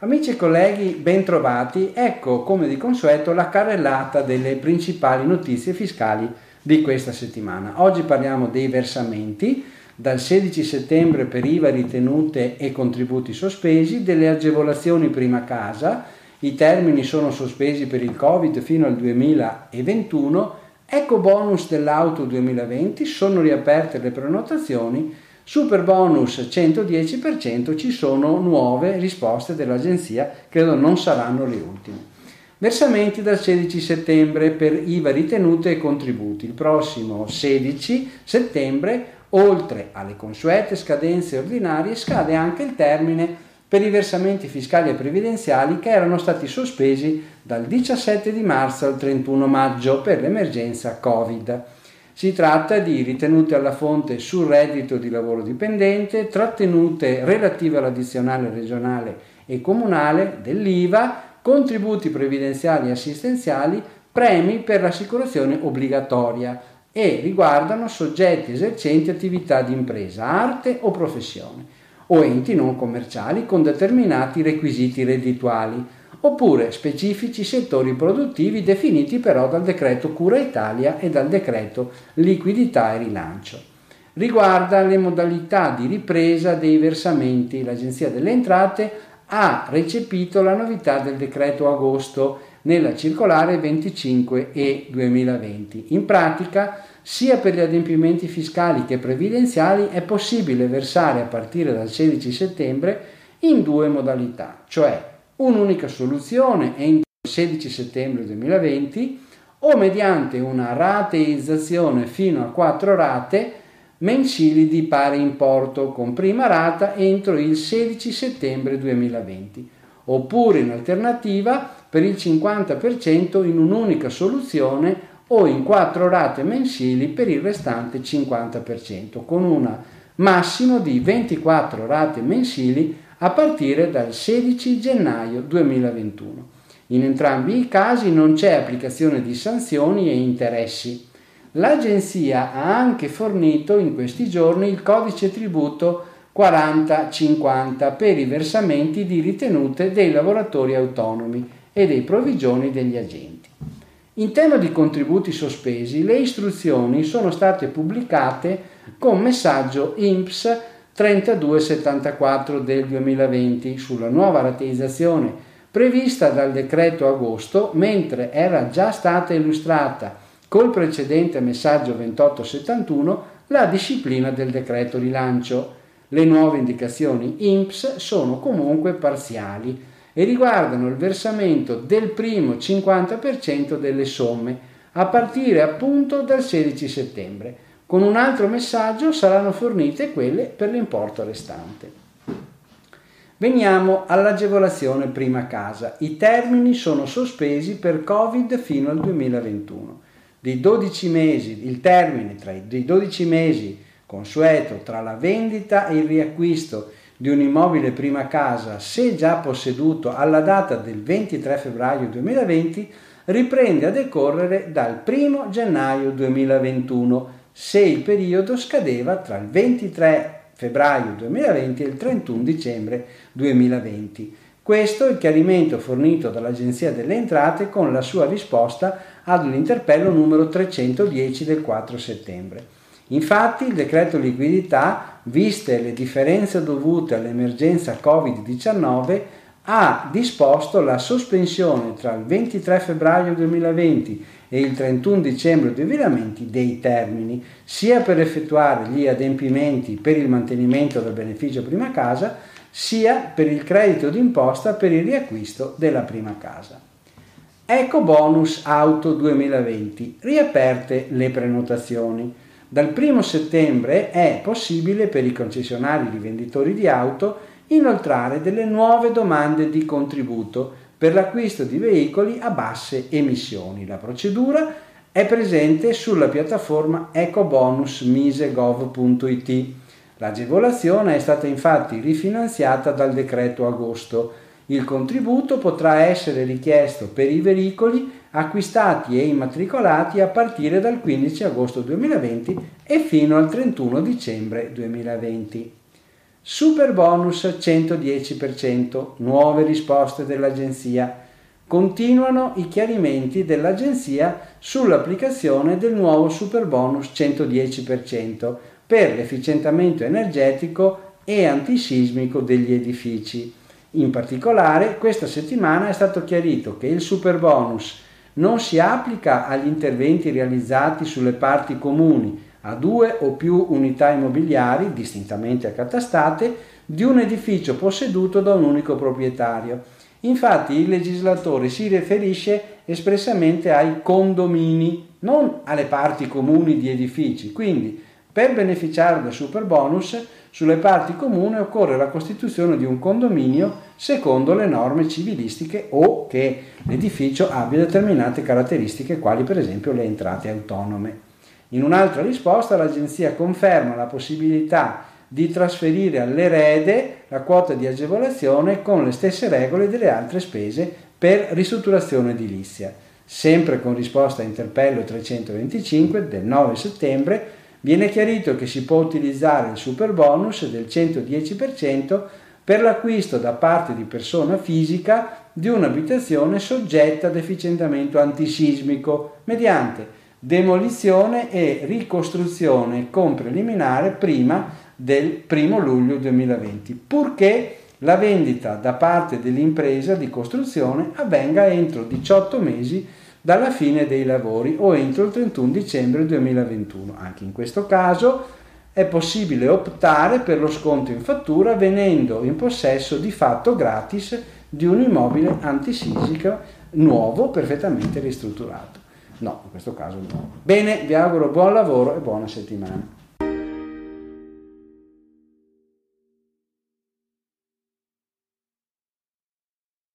Amici e colleghi, bentrovati. Ecco, come di consueto, la carrellata delle principali notizie fiscali di questa settimana. Oggi parliamo dei versamenti, dal 16 settembre per IVA ritenute e contributi sospesi, delle agevolazioni prima casa, i termini sono sospesi per il Covid fino al 2021, eco bonus dell'auto 2020, sono riaperte le prenotazioni Super bonus 110% ci sono nuove risposte dell'agenzia, credo non saranno le ultime. Versamenti dal 16 settembre per IVA ritenute e contributi. Il prossimo 16 settembre, oltre alle consuete scadenze ordinarie, scade anche il termine per i versamenti fiscali e previdenziali che erano stati sospesi dal 17 di marzo al 31 maggio per l'emergenza Covid. Si tratta di ritenute alla fonte sul reddito di lavoro dipendente, trattenute relative all'addizionale regionale e comunale dell'IVA, contributi previdenziali e assistenziali, premi per l'assicurazione obbligatoria e riguardano soggetti esercenti attività di impresa, arte o professione o enti non commerciali con determinati requisiti reddituali oppure specifici settori produttivi definiti però dal decreto Cura Italia e dal decreto Liquidità e Rilancio. Riguarda le modalità di ripresa dei versamenti, l'Agenzia delle Entrate ha recepito la novità del decreto agosto nella circolare 25 e 2020. In pratica, sia per gli adempimenti fiscali che previdenziali è possibile versare a partire dal 16 settembre in due modalità, cioè un'unica soluzione entro il 16 settembre 2020 o mediante una rateizzazione fino a quattro rate mensili di pari importo con prima rata entro il 16 settembre 2020 oppure in alternativa per il 50% in un'unica soluzione o in quattro rate mensili per il restante 50% con un massimo di 24 rate mensili a partire dal 16 gennaio 2021. In entrambi i casi non c'è applicazione di sanzioni e interessi. L'Agenzia ha anche fornito in questi giorni il codice tributo 4050 per i versamenti di ritenute dei lavoratori autonomi e dei provvigioni degli agenti. In tema di contributi sospesi, le istruzioni sono state pubblicate con messaggio INPS 3274 del 2020 sulla nuova rateizzazione prevista dal decreto agosto, mentre era già stata illustrata col precedente messaggio 2871 la disciplina del decreto rilancio. Le nuove indicazioni INPS sono comunque parziali e riguardano il versamento del primo 50% delle somme a partire appunto dal 16 settembre con un altro messaggio saranno fornite quelle per l'importo restante. Veniamo all'agevolazione prima casa. I termini sono sospesi per Covid fino al 2021. Di 12 mesi, il termine tra i 12 mesi consueto tra la vendita e il riacquisto di un immobile prima casa, se già posseduto alla data del 23 febbraio 2020, riprende a decorrere dal 1 gennaio 2021 se il periodo scadeva tra il 23 febbraio 2020 e il 31 dicembre 2020. Questo è il chiarimento fornito dall'Agenzia delle Entrate con la sua risposta all'interpello numero 310 del 4 settembre. Infatti il decreto liquidità, viste le differenze dovute all'emergenza Covid-19, ha disposto la sospensione tra il 23 febbraio 2020 e il 31 dicembre 2020 dei termini, sia per effettuare gli adempimenti per il mantenimento del beneficio prima casa, sia per il credito d'imposta per il riacquisto della prima casa. Ecco bonus auto 2020, riaperte le prenotazioni. Dal 1 settembre è possibile per i concessionari rivenditori di auto inoltrare delle nuove domande di contributo per l'acquisto di veicoli a basse emissioni. La procedura è presente sulla piattaforma ecobonusmisegov.it. L'agevolazione è stata infatti rifinanziata dal decreto agosto. Il contributo potrà essere richiesto per i veicoli acquistati e immatricolati a partire dal 15 agosto 2020 e fino al 31 dicembre 2020. Super bonus 110%, nuove risposte dell'Agenzia. Continuano i chiarimenti dell'Agenzia sull'applicazione del nuovo super bonus 110% per l'efficientamento energetico e antisismico degli edifici. In particolare, questa settimana è stato chiarito che il super bonus non si applica agli interventi realizzati sulle parti comuni a due o più unità immobiliari distintamente accatastate di un edificio posseduto da un unico proprietario. Infatti il legislatore si riferisce espressamente ai condomini, non alle parti comuni di edifici. Quindi, per beneficiare del super bonus, sulle parti comuni occorre la costituzione di un condominio secondo le norme civilistiche o che l'edificio abbia determinate caratteristiche quali per esempio le entrate autonome. In un'altra risposta l'Agenzia conferma la possibilità di trasferire all'erede la quota di agevolazione con le stesse regole delle altre spese per ristrutturazione edilizia. Sempre con risposta a interpello 325 del 9 settembre viene chiarito che si può utilizzare il super bonus del 110% per l'acquisto da parte di persona fisica di un'abitazione soggetta ad efficientamento antisismico mediante demolizione e ricostruzione con preliminare prima del 1 luglio 2020, purché la vendita da parte dell'impresa di costruzione avvenga entro 18 mesi dalla fine dei lavori o entro il 31 dicembre 2021. Anche in questo caso è possibile optare per lo sconto in fattura venendo in possesso di fatto gratis di un immobile antisisico nuovo, perfettamente ristrutturato. No, in questo caso no. Bene, vi auguro buon lavoro e buona settimana.